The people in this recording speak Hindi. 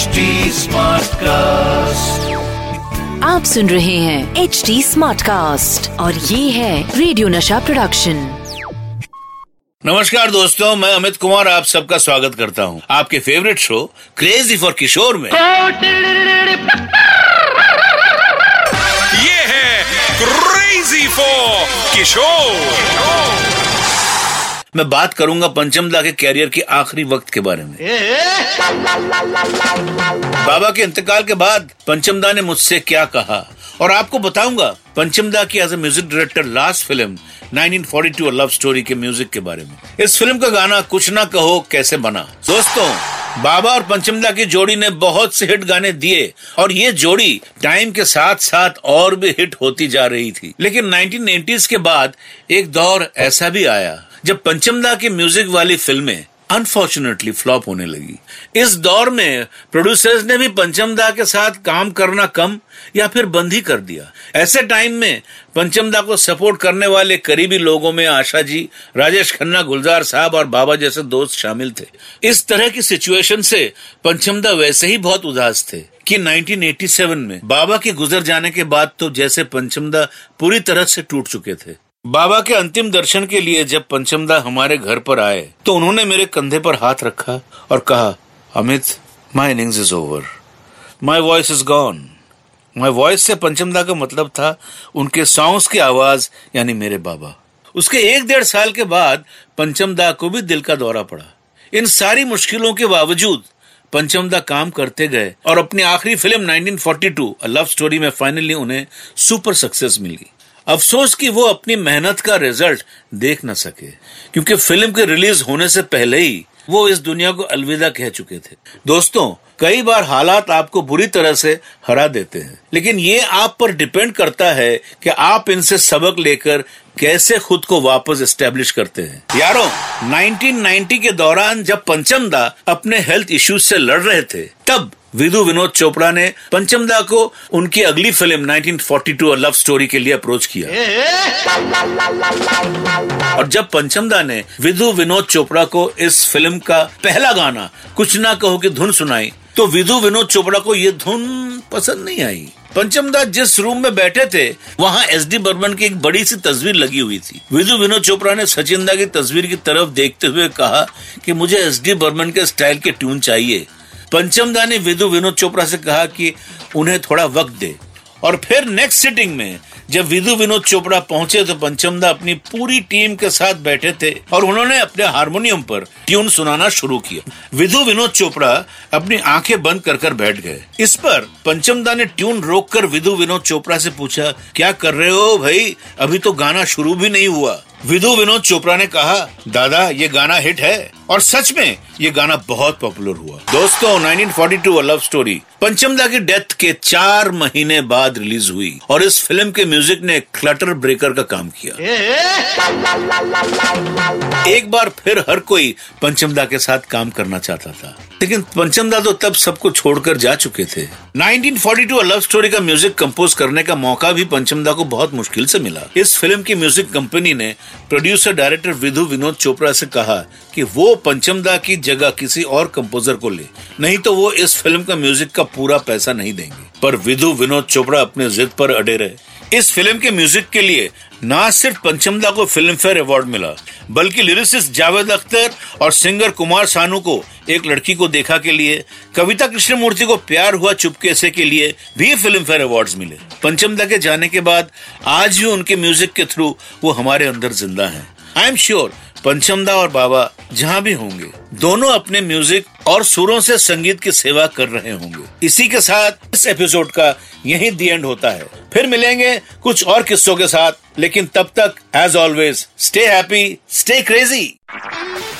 HD कास्ट आप सुन रहे हैं एच डी स्मार्ट कास्ट और ये है रेडियो नशा प्रोडक्शन नमस्कार दोस्तों मैं अमित कुमार आप सबका स्वागत करता हूँ। आपके favourite show crazy for Kishore में। ये है क्रेजी फॉर किशोर मैं बात करूँगा पंचमदा के कैरियर के आखिरी वक्त के बारे में। बाबा के इंतकाल के बाद पंचमदा ने मुझसे क्या कहा? और आपको बताऊँगा पंचमदा की as a music director last film 1942 love story के म्यूज़िक के बारे में। इस फ़िल्म का गाना कुछ ना कहो कैसे बना? दोस्तों, बाबा और पंचमदा की जोड़ी ने बहुत से हिट गाने दिए, और ये जोड़ी टाइम के साथ साथ और भी हिट होती जा रही थी। लेकिन 1980s के बाद एक दौर ऐसा भी आया जब पंचमदा की म्यूज़िक वाली फ़िल्में अनफॉर्चुनेटली फ्लॉप होने लगी। इस दौर में प्रोड्यूसर्स ने भी पंचमदा के साथ काम करना कम या फिर बंद ही कर दिया। ऐसे टाइम में पंचमदा को सपोर्ट करने वाले करीबी लोगों में आशा जी, राजेश खन्ना, गुलजार साहब और बाबा जैसे दोस्त शामिल थे। इस तरह की सिचुएशन से पंचमदा वैसे ही बहुत उदास थे कि 1987 में बाबा के गुजर जाने के बाद तो जैसे पंचमदा पूरी तरह से टूट चुके थे। बाबा के अंतिम दर्शन के लिए जब पंचमदा हमारे घर पर आए तो उन्होंने मेरे कंधे पर हाथ रखा और कहा, Amit my innings is over my voice is gone my voice से पंचमदा का मतलब था उनके सॉन्ग्स की आवाज़, यानी मेरे बाबा. उसके एक डेढ़ साल के बाद पंचमदा को भी दिल का दौरा पड़ा। इन सारी मुश्किलों के बावजूद पंचमदा काम करते गए और अपनी आखिरी फ़िल्म 1942 अ लव स्टोरी में फाइनली उन्हें सुपर सक्सेस मिली। अफसोस कि वो अपनी मेहनत का रिज़ल्ट देख न सके, क्योंकि फ़िल्म के रिलीज़ होने से पहले ही वो इस दुनिया को अलविदा कह चुके थे। दोस्तों, कई बार हालात आपको बुरी तरह से हरा देते हैं, लेकिन ये आप पर डिपेंड करता है कि आप इनसे सबक लेकर कैसे खुद को वापस एस्टेब्लिश करते हैं। यारों 1990 के दौरान जब पंचमदा अपने हेल्थ इश्यूज़ से लड़ रहे थे, तब विधु विनोद चोपड़ा ने पंचमदा को उनकी अगली फ़िल्म 1942 लव स्टोरी के लिए अप्रोच किया। और जब पंचमदा ने विधु विनोद चोपड़ा को इस फ़िल्म का पहला गाना कुछ ना कहो की धुन सुनाई तो विधु विनोद चोपड़ा को ये धुन पसंद नहीं आई। पंचमदा जिस रूम में बैठे थे वहाँ एस डी बर्मन की एक बड़ी सी तस्वीर लगी हुई थी। विधु विनोद चोपड़ा ने सचिन दा की तस्वीर की तरफ़ देखते हुए कहा कि मुझे एस डी बर्मन के स्टाइल के ट्यून चाहिए। पंचमदा ने विधु विनोद चोपड़ा से कहा कि उन्हें थोड़ा वक्त दे। और फिर नेक्स्ट सिटिंग में, जब विधु विनोद चोपड़ा पहुँचे तो पंचमदा अपनी पूरी टीम के साथ बैठे थे और उन्होंने अपने हारमोनियम पर ट्यून सुनाना शुरू किया। विधु विनोद चोपड़ा अपनी आँखें बंद कर कर बैठ गए। इस पर पंचमदा ने ट्यून रोककर विधु विनोद चोपड़ा से पूछा, क्या कर रहे हो भाई? अभी तो गाना शुरू भी नहीं हुआ। विधु विनोद चोपड़ा ने कहा, दादा, ये गाना हिट है और सच में ये गाना बहुत पॉपुलर हुआ। दोस्तों 1942 लव स्टोरी पंचमदा की डेथ के चार महीने बाद रिलीज़ हुई और इस फ़िल्म के म्यूज़िक ने क्लटर ब्रेकर का काम किया। एक बार फिर हर कोई पंचमदा के साथ काम करना चाहता था। लेकिन पंचमदा तो तब सबको छोड़कर जा चुके थे। 1942 लव स्टोरी का म्यूज़िक कंपोज करने का मौका भी पंचमदा को बहुत मुश्किल से मिला। इस फ़िल्म की म्यूज़िक कंपनी ने प्रोड्यूसर डायरेक्टर विधु विनोद चोपड़ा से कहा कि वो पंचमदा की जगह किसी और कंपोजर को ले। नहीं तो वो इस फ़िल्म का म्यूज़िक का पूरा पैसा नहीं देंगे। पर विधु विनोद चोपड़ा अपने जिद पर अड़े रहे। इस फ़िल्म के म्यूज़िक के लिए न सिर्फ़ पंचमदा को फ़िल्म फेयर अवार्ड मिला, बल्कि लिरिसिस्ट जावेद अख्तर और सिंगर कुमार सानू को एक लड़की को देखा के लिए, कविता कृष्णमूर्ति को प्यार हुआ चुपके से के लिए भी फ़िल्म फेयर अवार्ड मिले। पंचमदा के जाने के बाद, आज भी उनके म्यूज़िक के थ्रू वो हमारे अंदर ज़िंदा है। आई एम श्योर, पंचमदा और बाबा जहाँ भी होंगे, दोनों अपने म्यूज़िक और सुरों से संगीत की सेवा कर रहे होंगे। इसी के साथ, इस एपिसोड का यही दी एंड होता है। फिर मिलेंगे कुछ और किस्सों के साथ, लेकिन तब तक as always stay happy stay crazy